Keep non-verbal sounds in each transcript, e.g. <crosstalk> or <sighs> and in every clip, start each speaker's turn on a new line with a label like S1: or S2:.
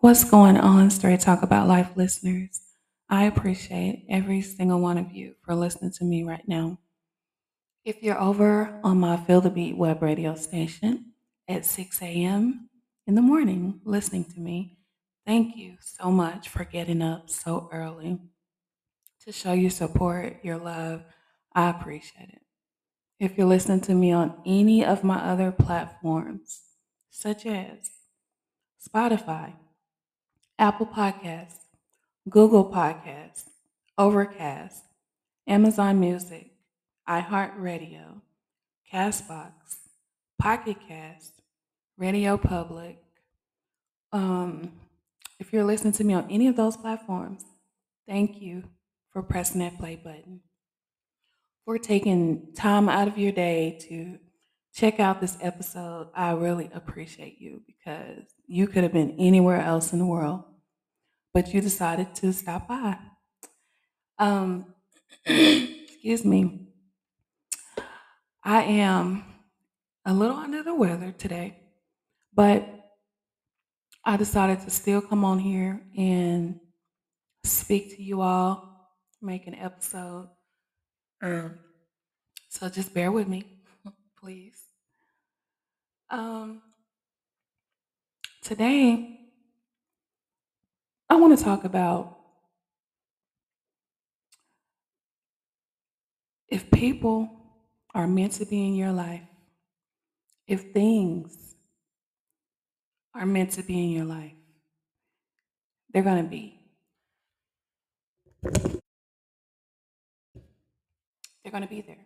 S1: What's going on, Straight Talk About Life listeners? I appreciate every single one of you for listening to me right now. If you're over on my Feel the Beat web radio station at 6 a.m. in the morning listening to me, thank you so much for getting up so early to show your support, your love. I appreciate it. If you're listening to me on any of my other platforms, such as Spotify, Apple Podcasts, Google Podcasts, Overcast, Amazon Music, iHeartRadio, Castbox, Pocket Cast, Radio Public. Um, if you're listening to me on any of those platforms, thank you for pressing that play button, for taking time out of your day to check out this episode. I really appreciate you because you could have been anywhere else in the world, but you decided to stop by. Um, <clears throat> excuse me. I am a little under the weather today, but I decided to still come on here and speak to you all, make an episode. Um, so just bear with me, <laughs> please. Um, today, I want to talk about if people are meant to be in your life, if things are meant to be in your life, they're going to be. They're going to be there.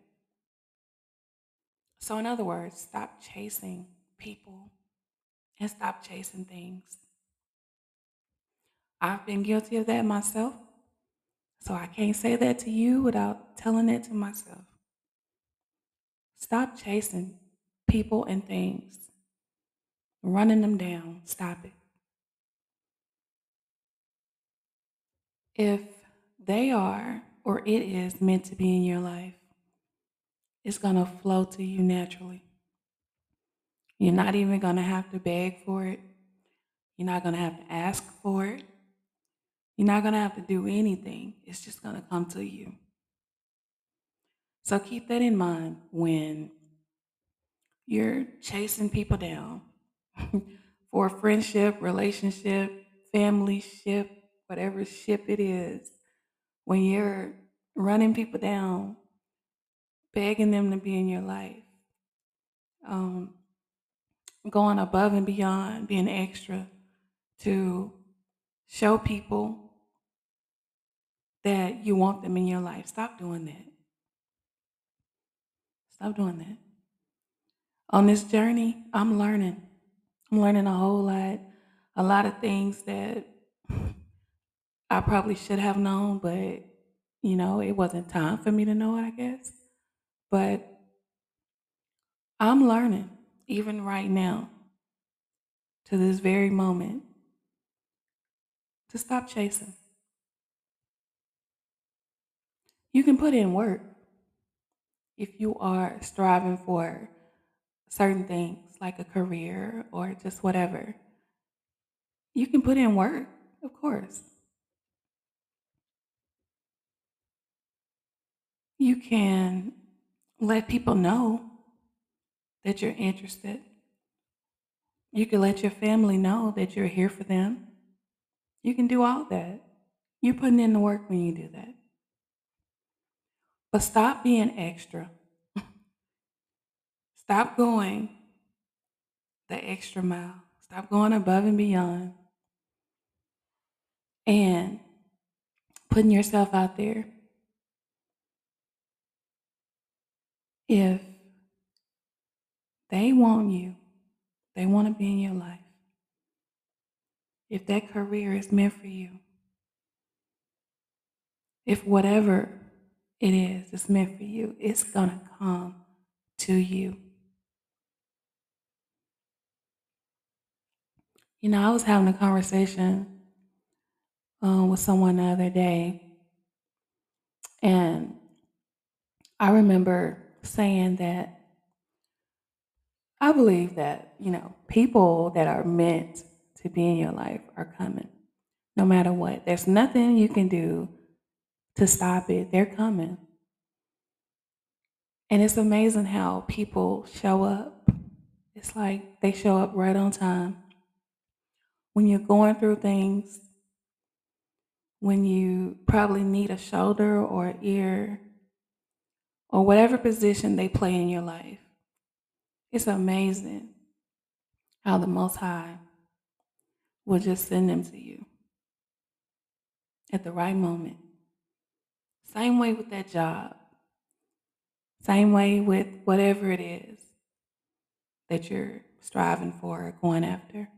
S1: So, in other words, stop chasing people and stop chasing things. I've been guilty of that myself. So I can't say that to you without telling it to myself. Stop chasing people and things, running them down. Stop it. If they are or it is meant to be in your life, it's going to flow to you naturally. You're not even going to have to beg for it. You're not going to have to ask for it. You're not going to have to do anything. It's just going to come to you. So keep that in mind when you're chasing people down <laughs> for a friendship, relationship, family ship, whatever ship it is. When you're running people down, begging them to be in your life, um, going above and beyond, being extra to show people that you want them in your life. Stop doing that. Stop doing that. On this journey, I'm learning. I'm learning a whole lot, a lot of things that I probably should have known, but you know, it wasn't time for me to know it, I guess. But I'm learning, even right now, to this very moment, to stop chasing. You can put in work if you are striving for certain things like a career or just whatever. You can put in work, of course. You can let people know that you're interested. You can let your family know that you're here for them. You can do all that. You're putting in the work when you do that. But stop being extra. <laughs> stop going the extra mile. Stop going above and beyond. And putting yourself out there. If they want you, they want to be in your life. If that career is meant for you, if whatever it is it's meant for you, it's going to come to you. You know, I was having a conversation um, with someone the other day, and I remember saying that I believe that, you know, people that are meant to be in your life are coming. No matter what. There's nothing you can do to stop it. They're coming. And it's amazing how people show up. It's like they show up right on time. When you're going through things, when you probably need a shoulder or ear or whatever position they play in your life, it's amazing how the Most High will just send them to you at the right moment. Same way with that job. Same way with whatever it is that you're striving for or going after.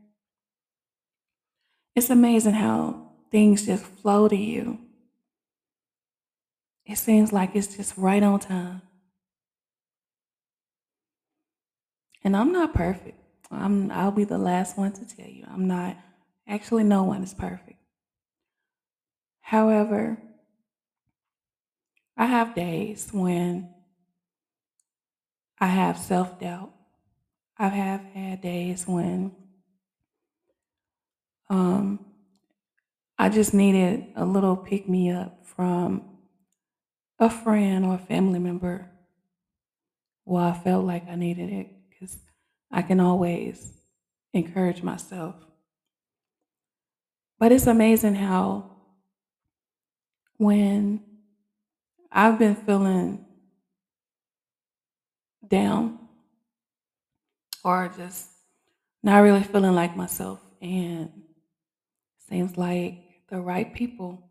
S1: It's amazing how things just flow to you. It seems like it's just right on time. And I'm not perfect. I'm I'll be the last one to tell you. I'm not actually no one is perfect. However, I have days when I have self-doubt. I have had days when um, I just needed a little pick me up from a friend or a family member. Well, I felt like I needed it because I can always encourage myself. But it's amazing how when I've been feeling down or just not really feeling like myself, and seems like the right people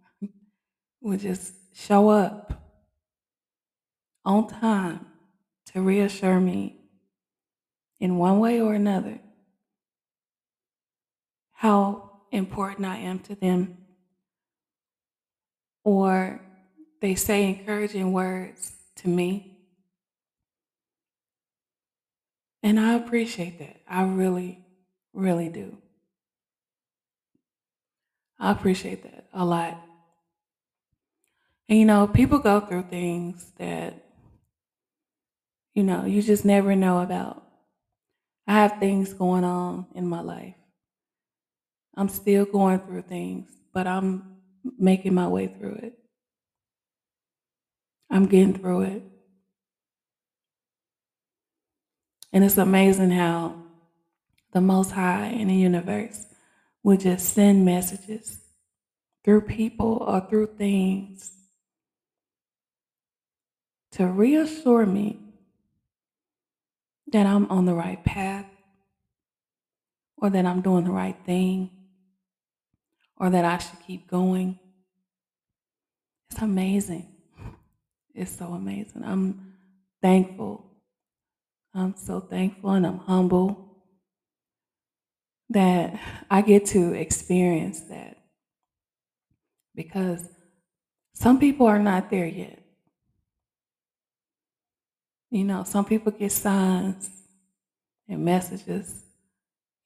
S1: would just show up on time to reassure me in one way or another how important I am to them. Or they say encouraging words to me. And I appreciate that. I really, really do. I appreciate that a lot. And you know, people go through things that, you know, you just never know about. I have things going on in my life. I'm still going through things, but I'm making my way through it. I'm getting through it. And it's amazing how the Most High in the universe would just send messages through people or through things to reassure me that I'm on the right path or that I'm doing the right thing or that I should keep going. It's amazing. It's so amazing. I'm thankful. I'm so thankful and I'm humble that I get to experience that because some people are not there yet. You know, some people get signs and messages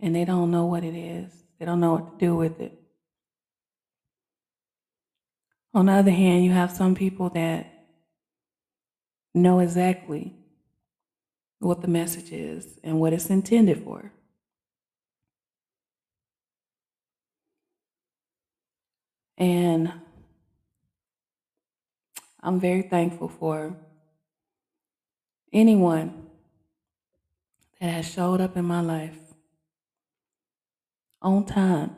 S1: and they don't know what it is, they don't know what to do with it. On the other hand, you have some people that know exactly what the message is and what it's intended for. And I'm very thankful for anyone that has showed up in my life on time.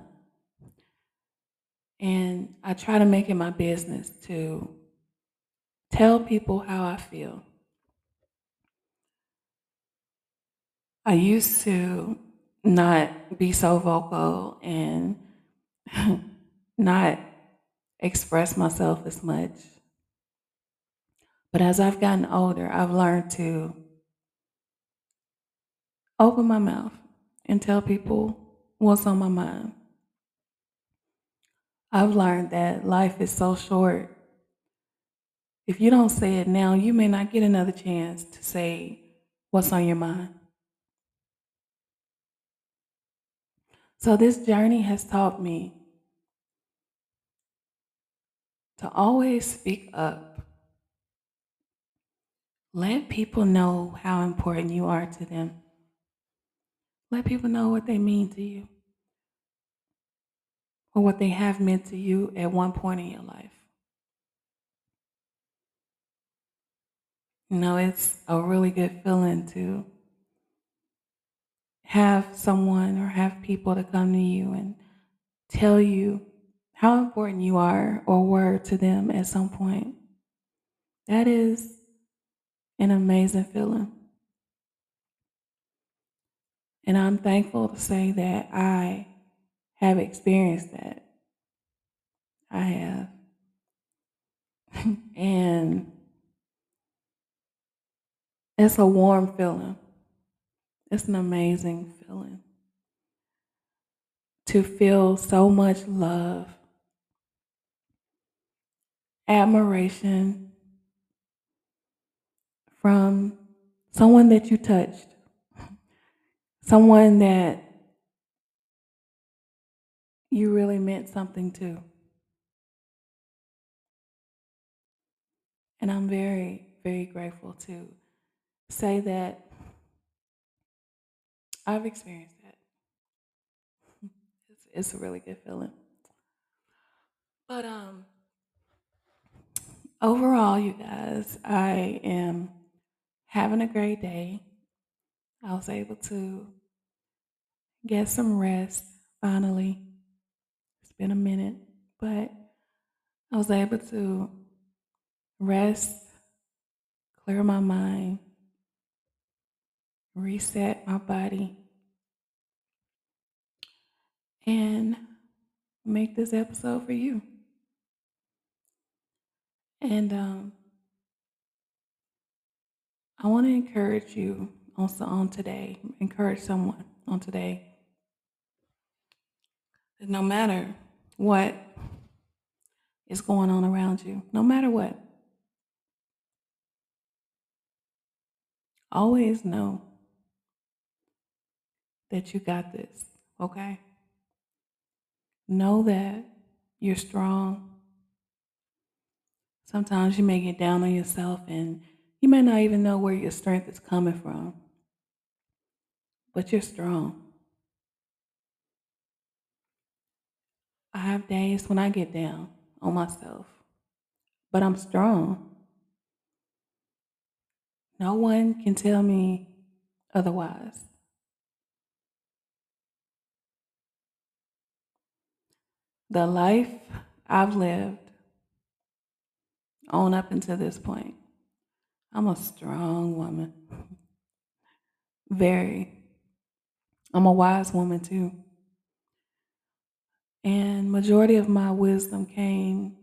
S1: And I try to make it my business to tell people how I feel. I used to not be so vocal and <laughs> not express myself as much. But as I've gotten older, I've learned to open my mouth and tell people what's on my mind. I've learned that life is so short. If you don't say it now, you may not get another chance to say what's on your mind. So, this journey has taught me to always speak up. Let people know how important you are to them. Let people know what they mean to you. Or what they have meant to you at one point in your life. You know, it's a really good feeling to have someone or have people to come to you and tell you how important you are or were to them at some point. That is an amazing feeling. And I'm thankful to say that I have experienced that. I have. <laughs> and it's a warm feeling. It's an amazing feeling to feel so much love, admiration from someone that you touched, <laughs> someone that you really meant something to. And I'm very, very grateful to say that I've experienced that. It's, it's a really good feeling. But um overall, you guys, I am having a great day. I was able to get some rest finally. Been a minute, but I was able to rest, clear my mind, reset my body, and make this episode for you. And um, I want to encourage you also on today, encourage someone on today. No matter what is going on around you, no matter what, always know that you got this, okay? Know that you're strong. Sometimes you may get down on yourself and you may not even know where your strength is coming from, but you're strong. I have days when I get down on myself, but I'm strong. No one can tell me otherwise. The life I've lived on up until this point, I'm a strong woman. <laughs> Very. I'm a wise woman too. And majority of my wisdom came,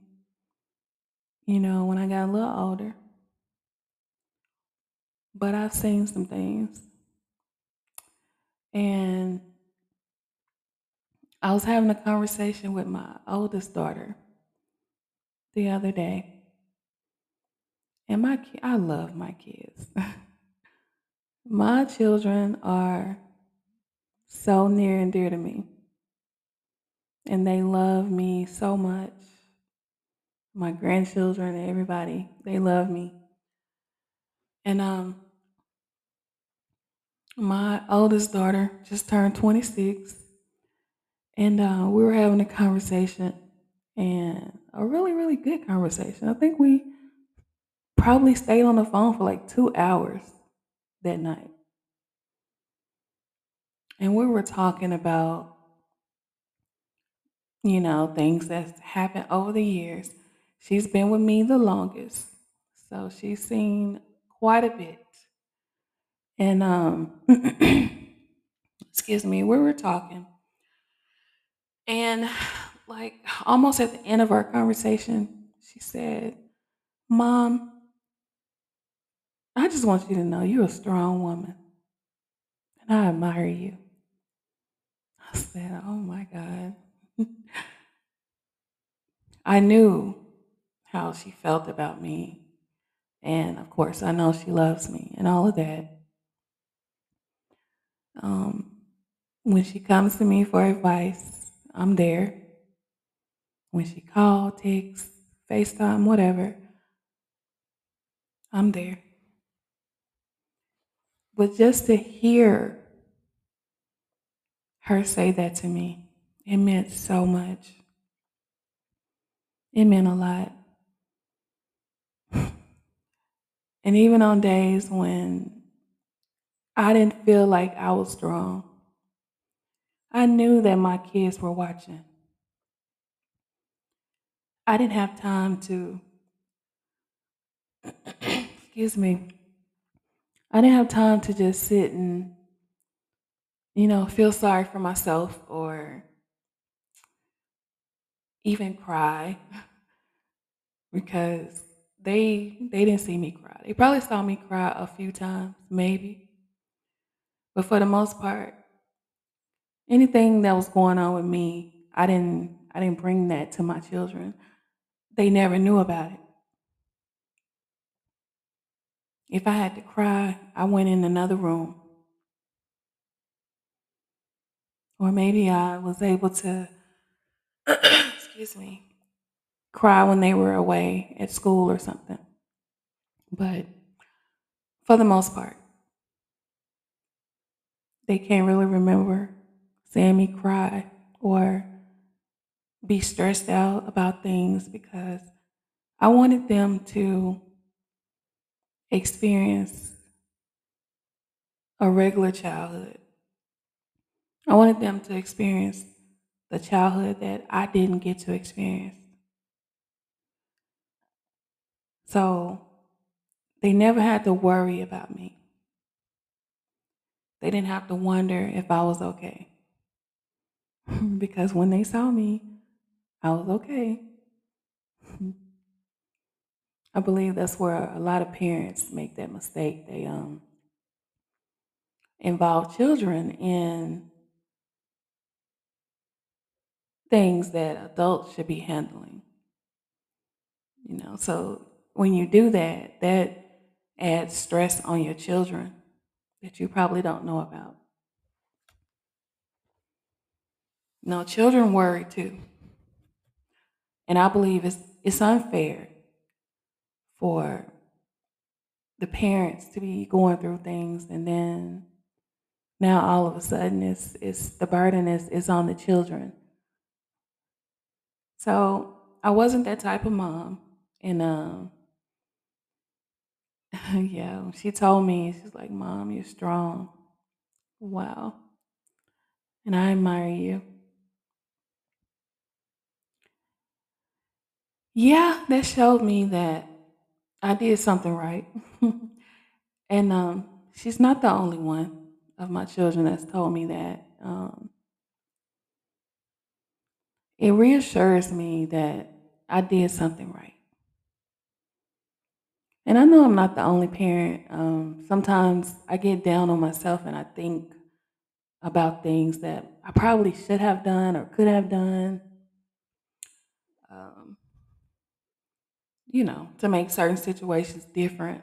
S1: you know, when I got a little older. But I've seen some things. And I was having a conversation with my oldest daughter the other day. And my I love my kids. <laughs> my children are so near and dear to me. And they love me so much. My grandchildren, and everybody, they love me. And um my oldest daughter just turned 26 and uh, we were having a conversation and a really really good conversation i think we probably stayed on the phone for like two hours that night and we were talking about you know things that's happened over the years she's been with me the longest so she's seen quite a bit and um <clears throat> excuse me we were talking And like almost at the end of our conversation, she said, Mom, I just want you to know you're a strong woman. And I admire you. I said, Oh my God. <laughs> I knew how she felt about me. And of course, I know she loves me and all of that. Um, when she comes to me for advice, I'm there. When she calls, texts, FaceTime, whatever, I'm there. But just to hear her say that to me it meant so much. It meant a lot. <sighs> And even on days when I didn't feel like I was strong, I knew that my kids were watching. I didn't have time to, <clears throat> excuse me, I didn't have time to just sit and, you know, feel sorry for myself or even cry because they they didn't see me cry. They probably saw me cry a few times, maybe. But for the most part, anything that was going on with me, I didn't I didn't bring that to my children. They never knew about it. If I had to cry, I went in another room. Or maybe I was able to <clears throat> excuse me, cry when they were away at school or something. But for the most part, they can't really remember seeing me cry or be stressed out about things because I wanted them to experience a regular childhood. I wanted them to experience the childhood that I didn't get to experience. So they never had to worry about me. They didn't have to wonder if I was okay. <laughs> because when they saw me, I was okay. <laughs> I believe that's where a lot of parents make that mistake. They um involve children in things that adults should be handling. You know, so when you do that, that adds stress on your children that you probably don't know about. No, children worry too. And I believe it's it's unfair for the parents to be going through things and then now all of a sudden it's it's the burden is is on the children. So I wasn't that type of mom. And um <laughs> yeah, she told me, she's like, Mom, you're strong. Wow. And I admire you. Yeah, that showed me that I did something right. <laughs> and um, she's not the only one of my children that's told me that. Um, it reassures me that I did something right. And I know I'm not the only parent. Um, sometimes I get down on myself and I think about things that I probably should have done or could have done. Um, you know, to make certain situations different.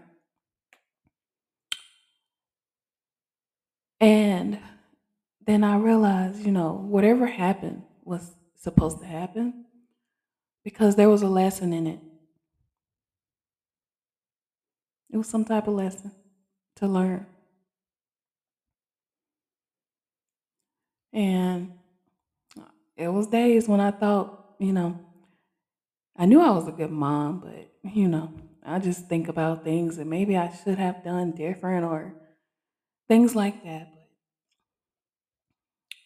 S1: And then I realized, you know, whatever happened was supposed to happen because there was a lesson in it. It was some type of lesson to learn. And it was days when I thought, you know, I knew I was a good mom, but, you know, I just think about things that maybe I should have done different or things like that. But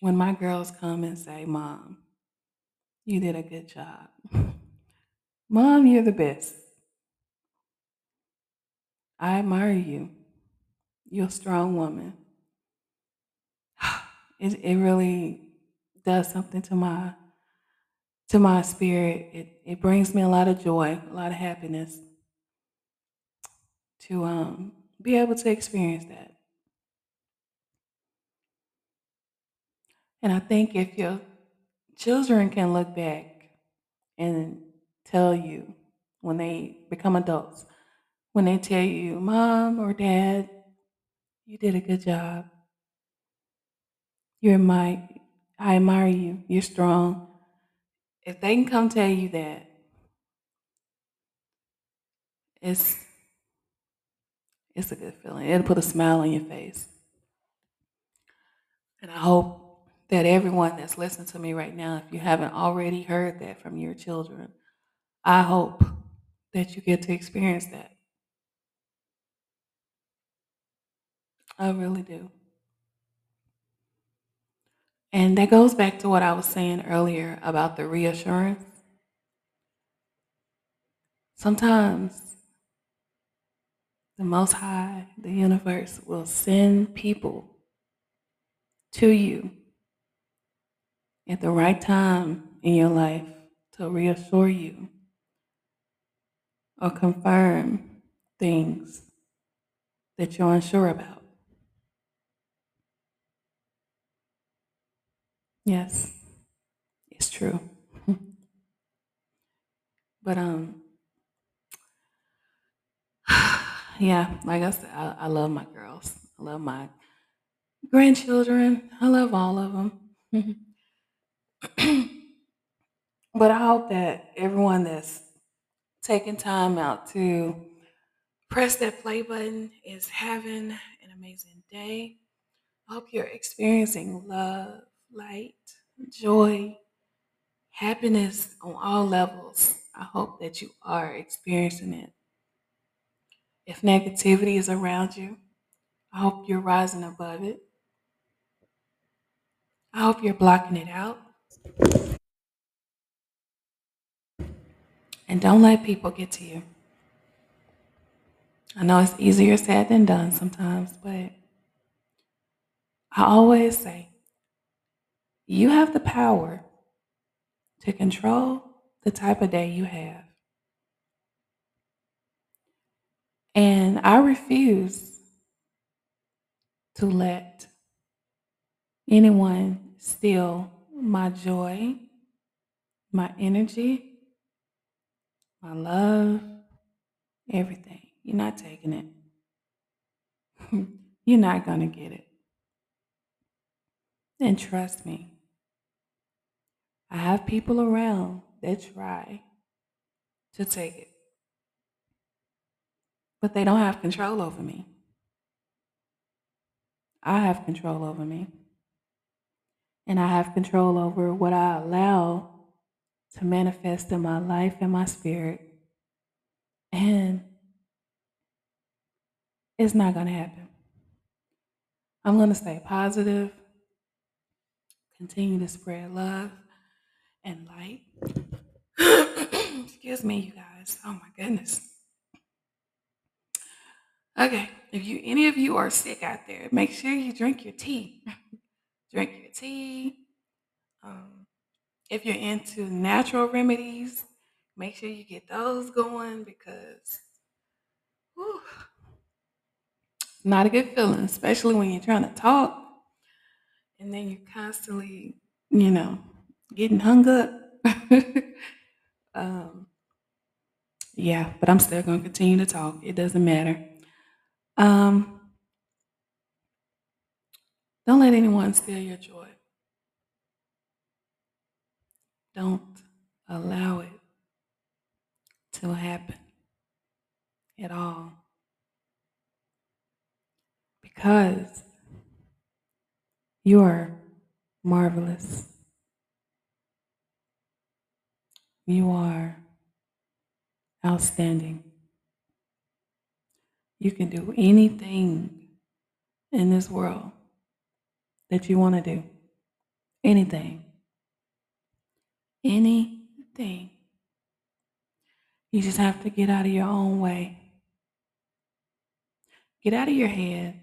S1: when my girls come and say, Mom, you did a good job. Mom, you're the best. I admire you. You're a strong woman. <sighs> It, it really does something to my to my spirit. It it brings me a lot of joy, a lot of happiness to um be able to experience that. And I think if your children can look back and tell you when they become adults, when they tell you, Mom or Dad, you did a good job. You're my, I admire you. You're strong. If they can come tell you that, it's it's a good feeling. It'll put a smile on your face. And I hope that everyone that's listening to me right now, if you haven't already heard that from your children, I hope that you get to experience that. I really do. And that goes back to what I was saying earlier about the reassurance. Sometimes the Most High, the universe, will send people to you at the right time in your life to reassure you or confirm things that you're unsure about. Yes, it's true. <laughs> but um <sighs> yeah, like I said, I, I love my girls. I love my grandchildren. I love all of them. <laughs> <clears throat> but I hope that everyone that's taking time out to press that play button is having an amazing day. I hope you're experiencing love, light, joy, happiness on all levels. I hope that you are experiencing it. If negativity is around you, I hope you're rising above it. I hope you're blocking it out. And don't let people get to you. I know it's easier said than done sometimes, but I always say you have the power to control the type of day you have. And I refuse to let anyone steal my joy, my energy, my love, everything. You're not taking it. <laughs> You're not going to get it. And trust me, I have people around that try to take it, but they don't have control over me. I have control over me. And I have control over what I allow to manifest in my life and my spirit. And it's not going to happen. I'm going to stay positive, continue to spread love and light. <coughs> Excuse me, you guys. Oh my goodness. Okay, if you any of you are sick out there, make sure you drink your tea. <laughs> drink your tea. Um, if you're into natural remedies, make sure you get those going because whew, not a good feeling, especially when you're trying to talk and then you're constantly, you know, getting hung up. <laughs> um, yeah, but I'm still going to continue to talk. It doesn't matter. Um, don't let anyone steal your joy. Don't allow it to happen at all. Because you are marvelous. You are outstanding. You can do anything in this world that you want to do. Anything. Anything. You just have to get out of your own way. Get out of your head.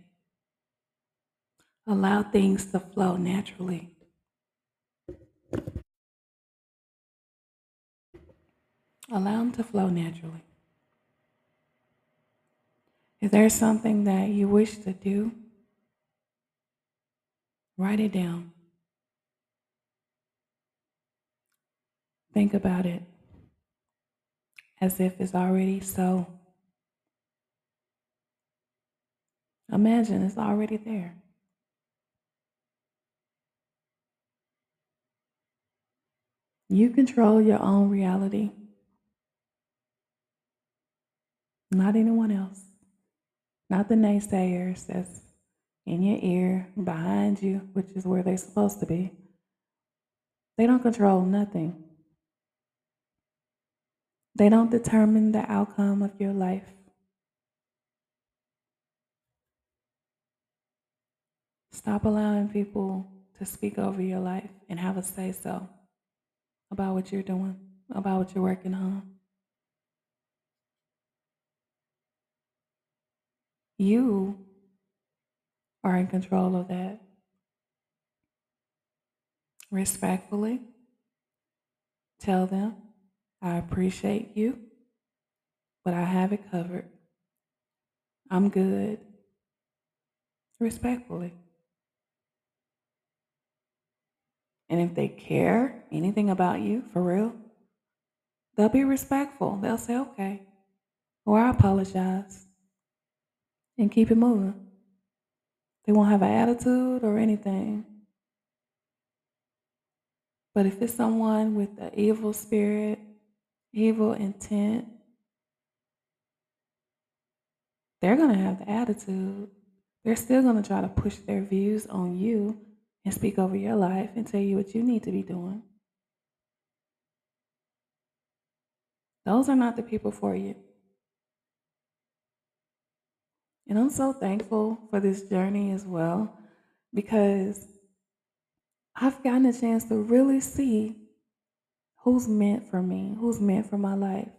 S1: Allow things to flow naturally. Allow them to flow naturally. Is there something that you wish to do? Write it down. Think about it as if it's already so. Imagine it's already there. You control your own reality, not anyone else, not the naysayers that's in your ear, behind you, which is where they're supposed to be. They don't control nothing. They don't determine the outcome of your life. Stop allowing people to speak over your life and have a say so about what you're doing, about what you're working on. You are in control of that. Respectfully, tell them, I appreciate you, but I have it covered. I'm good. Respectfully. And if they care anything about you, for real, they'll be respectful. They'll say, okay, or I apologize and keep it moving. They won't have an attitude or anything. But if it's someone with an evil spirit, evil intent, they're going to have the attitude. They're still going to try to push their views on you and speak over your life and tell you what you need to be doing. Those are not the people for you. And I'm so thankful for this journey as well because I've gotten a chance to really see who's meant for me, who's meant for my life.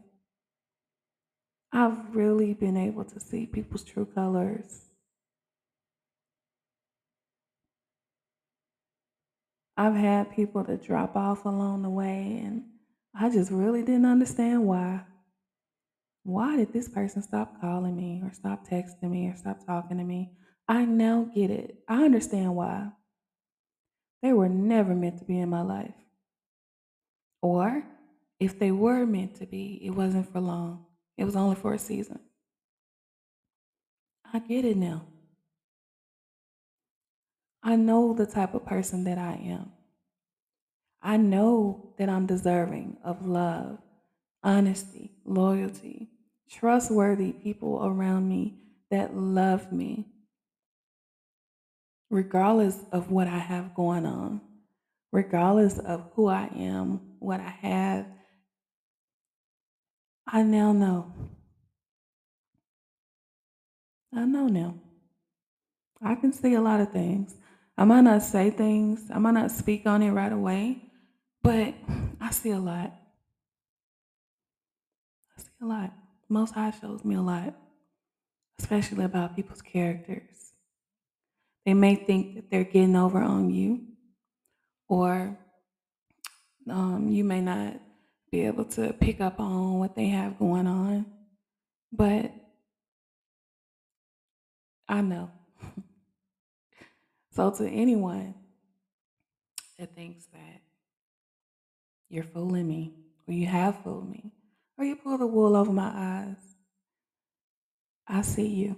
S1: I've really been able to see people's true colors. I've had people to drop off along the way, and I just really didn't understand why. Why did this person stop calling me, or stop texting me, or stop talking to me? I now get it. I understand why. They were never meant to be in my life. Or if they were meant to be, it wasn't for long, it was only for a season. I get it now. I know the type of person that I am. I know that I'm deserving of love, honesty, loyalty, trustworthy people around me that love me, regardless of what I have going on, regardless of who I am, what I have. I now know. I know now. I can see a lot of things. I might not say things, I might not speak on it right away, but I see a lot. I see a lot. Most High shows me a lot, especially about people's characters. They may think that they're getting over on you, or um, you may not be able to pick up on what they have going on, but I know. <laughs> So, to anyone that thinks that you're fooling me, or you have fooled me, or you pull the wool over my eyes, I see you.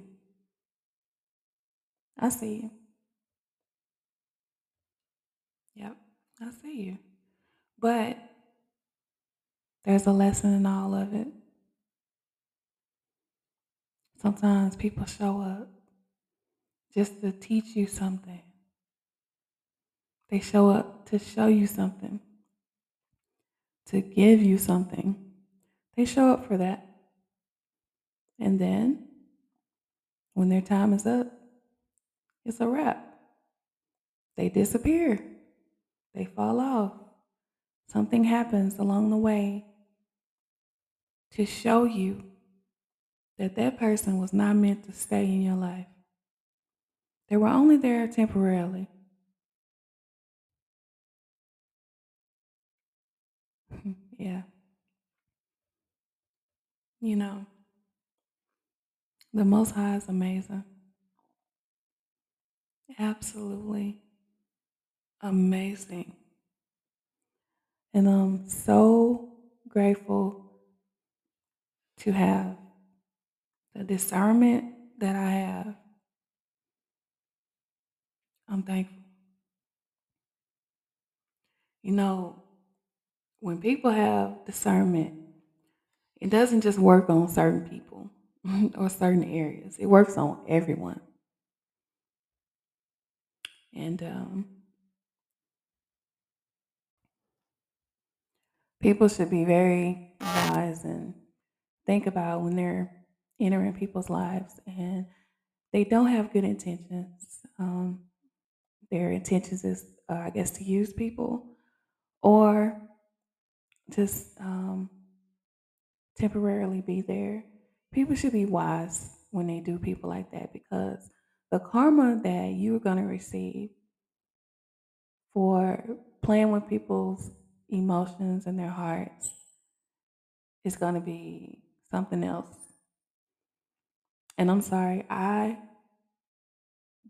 S1: I see you. Yep, I see you. But there's a lesson in all of it. Sometimes people show up just to teach you something. They show up to show you something, to give you something. They show up for that. And then, when their time is up, it's a wrap. They disappear, they fall off. Something happens along the way to show you that that person was not meant to stay in your life. They were only there temporarily. <laughs> yeah. You know, the Most High is amazing. Absolutely amazing. And I'm so grateful to have the discernment that I have. I'm thankful. You know, when people have discernment, it doesn't just work on certain people <laughs> or certain areas, it works on everyone. And um, people should be very wise and think about when they're entering people's lives and they don't have good intentions. Um, their intentions is, uh, I guess, to use people or just um, temporarily be there. People should be wise when they do people like that because the karma that you're going to receive for playing with people's emotions and their hearts is going to be something else. And I'm sorry, I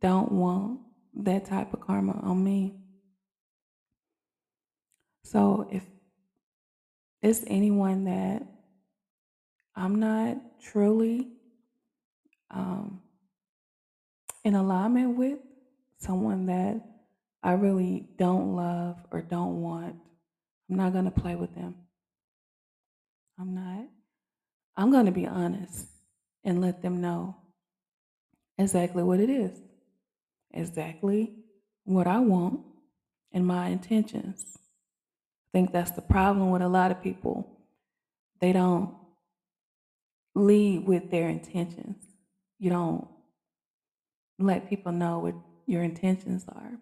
S1: don't want that type of karma on me. So if it's anyone that I'm not truly um, in alignment with, someone that I really don't love or don't want, I'm not going to play with them. I'm not. I'm going to be honest and let them know exactly what it is, exactly what I want and my intentions. I think that's the problem with a lot of people. They don't lead with their intentions. You don't let people know what your intentions are.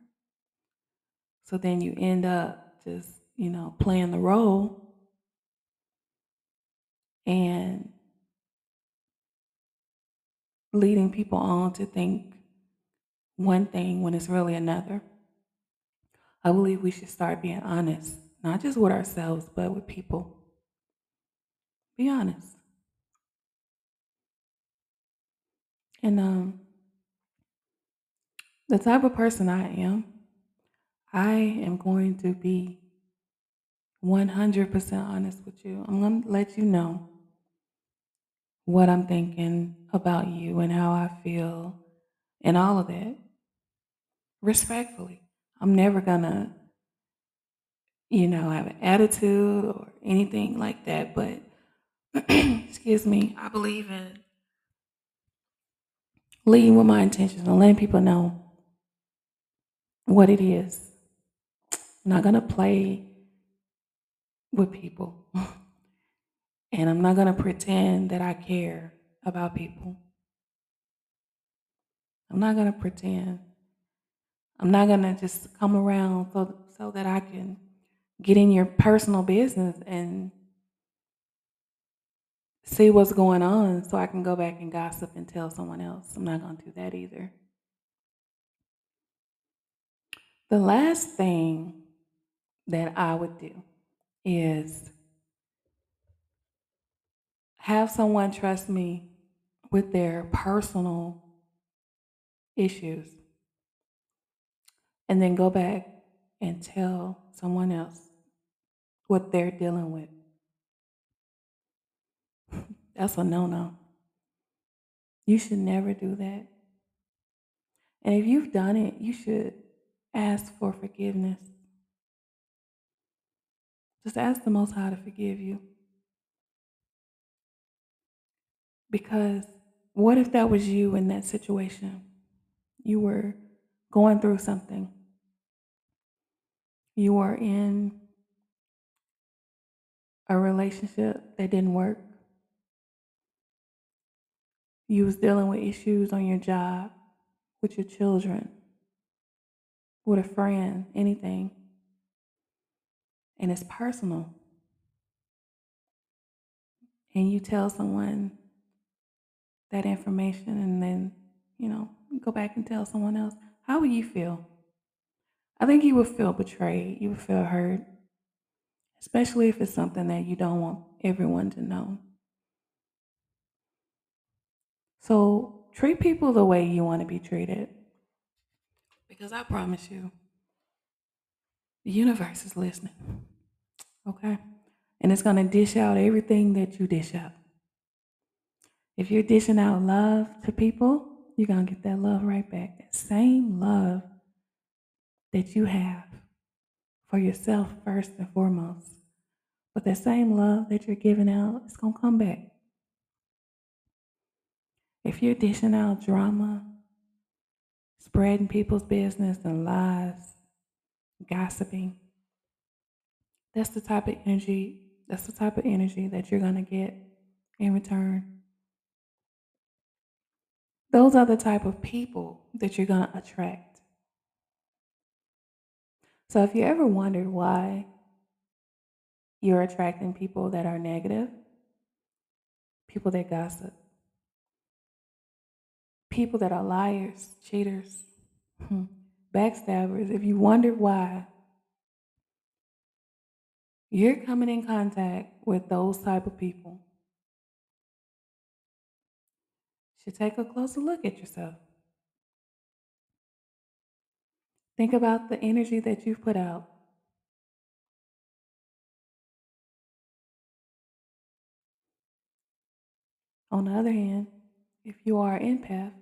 S1: So then you end up just, you know, playing the role and leading people on to think one thing when it's really another. I believe we should start being honest, not just with ourselves, but with people. Be honest. And um, the type of person I am, I am going to be 100% honest with you. I'm going to let you know what I'm thinking about you and how I feel and all of that respectfully. I'm never going to, you know, have an attitude or anything like that. But, <clears throat> excuse me, I believe in leading with my intentions and letting people know what it is. I'm not going to play with people. <laughs> and I'm not going to pretend that I care about people. I'm not going to pretend. I'm not going to just come around so, so that I can get in your personal business and see what's going on so I can go back and gossip and tell someone else. I'm not going to do that either. The last thing that I would do is have someone trust me with their personal issues and then go back and tell someone else what they're dealing with. That's a no no. You should never do that. And if you've done it, you should ask for forgiveness. Just ask the Most High to forgive you. Because what if that was you in that situation? You were going through something. You were in a relationship that didn't work. You was dealing with issues on your job, with your children, with a friend, anything. And it's personal. And you tell someone that information and then, you know, go back and tell someone else, how would you feel? I think you would feel betrayed. You would feel hurt, especially if it's something that you don't want everyone to know. So treat people the way you want to be treated. Because I promise you, the universe is listening. Okay? And it's going to dish out everything that you dish out. If you're dishing out love to people, you're going to get that love right back. That same love that you have for yourself first and foremost. But that same love that you're giving out is going to come back. If you're dishing out drama, spreading people's business and lies, gossiping. That's the type of energy, that's the type of energy that you're going to get in return. Those are the type of people that you're going to attract. So if you ever wondered why you're attracting people that are negative, people that gossip, people that are liars, cheaters, hmm, backstabbers, if you wonder why you're coming in contact with those type of people, should take a closer look at yourself. Think about the energy that you've put out. On the other hand, if you are an empath,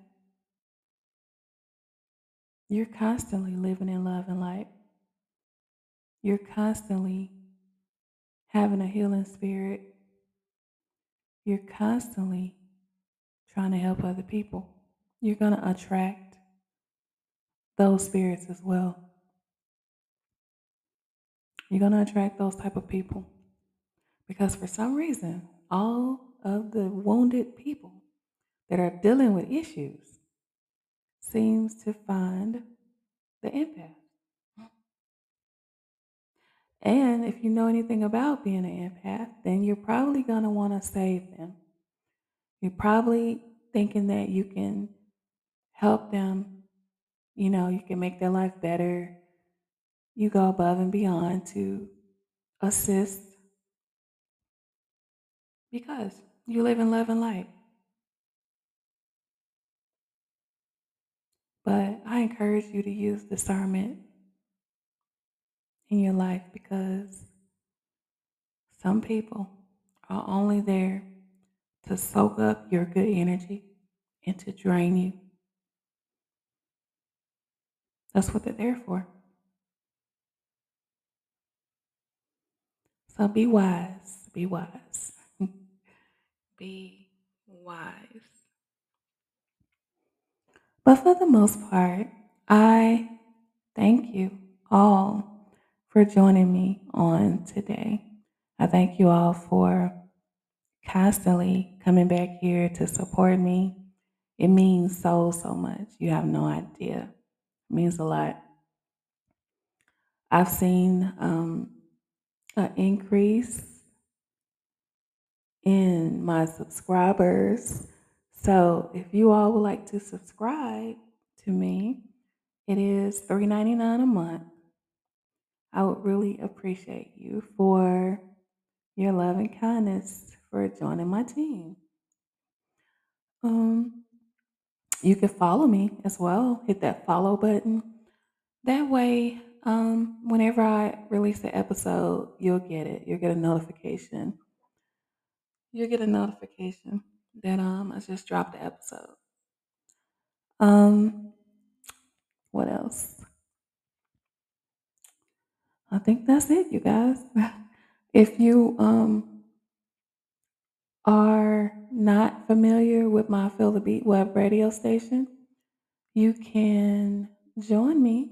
S1: you're constantly living in love and light. You're constantly having a healing spirit. You're constantly trying to help other people. You're going to attract those spirits as well. You're going to attract those type of people because for some reason, all of the wounded people that are dealing with issues seems to find the empath. And if you know anything about being an empath, then you're probably going to want to save them. You're probably thinking that you can help them, you know, you can make their life better. You go above and beyond to assist because you live in love and light. But I encourage you to use discernment in your life because some people are only there to soak up your good energy and to drain you. That's what they're there for. So be wise, be wise, <laughs> be wise. But for the most part, I thank you all for joining me on today. I thank you all for constantly coming back here to support me. It means so, so much. You have no idea. It means a lot. I've seen um, an increase in my subscribers so if you all would like to subscribe to me, it is $3.99 a month. I would really appreciate you for your love and kindness for joining my team. Um, you can follow me as well. Hit that follow button. That way, um, whenever I release an episode, you'll get it. You'll get a notification. You'll get a notification that um I just dropped the episode. Um, what else? I think that's it, you guys. <laughs> if you um are not familiar with my Feel the Beat web radio station, you can join me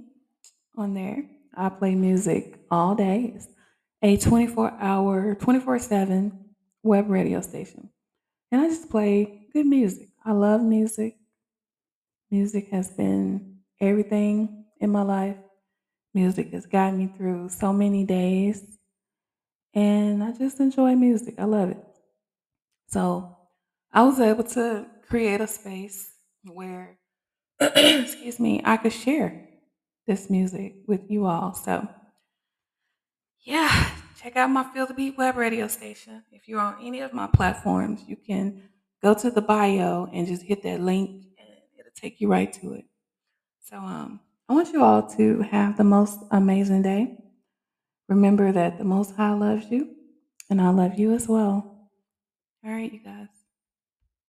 S1: on there. I play music all day. It's a 24 hour, 24 7 web radio station. And I just play good music. I love music. Music has been everything in my life. Music has gotten me through so many days. And I just enjoy music. I love it. So I was able to create a space where, <clears throat> excuse me, I could share this music with you all. So, yeah, check out my Feel the Beat web radio station. If you're on any of my platforms, you can go to the bio and just hit that link and it'll take you right to it. So um I want you all to have the most amazing day. Remember that the Most High loves you, and I love you as well. All right, you guys.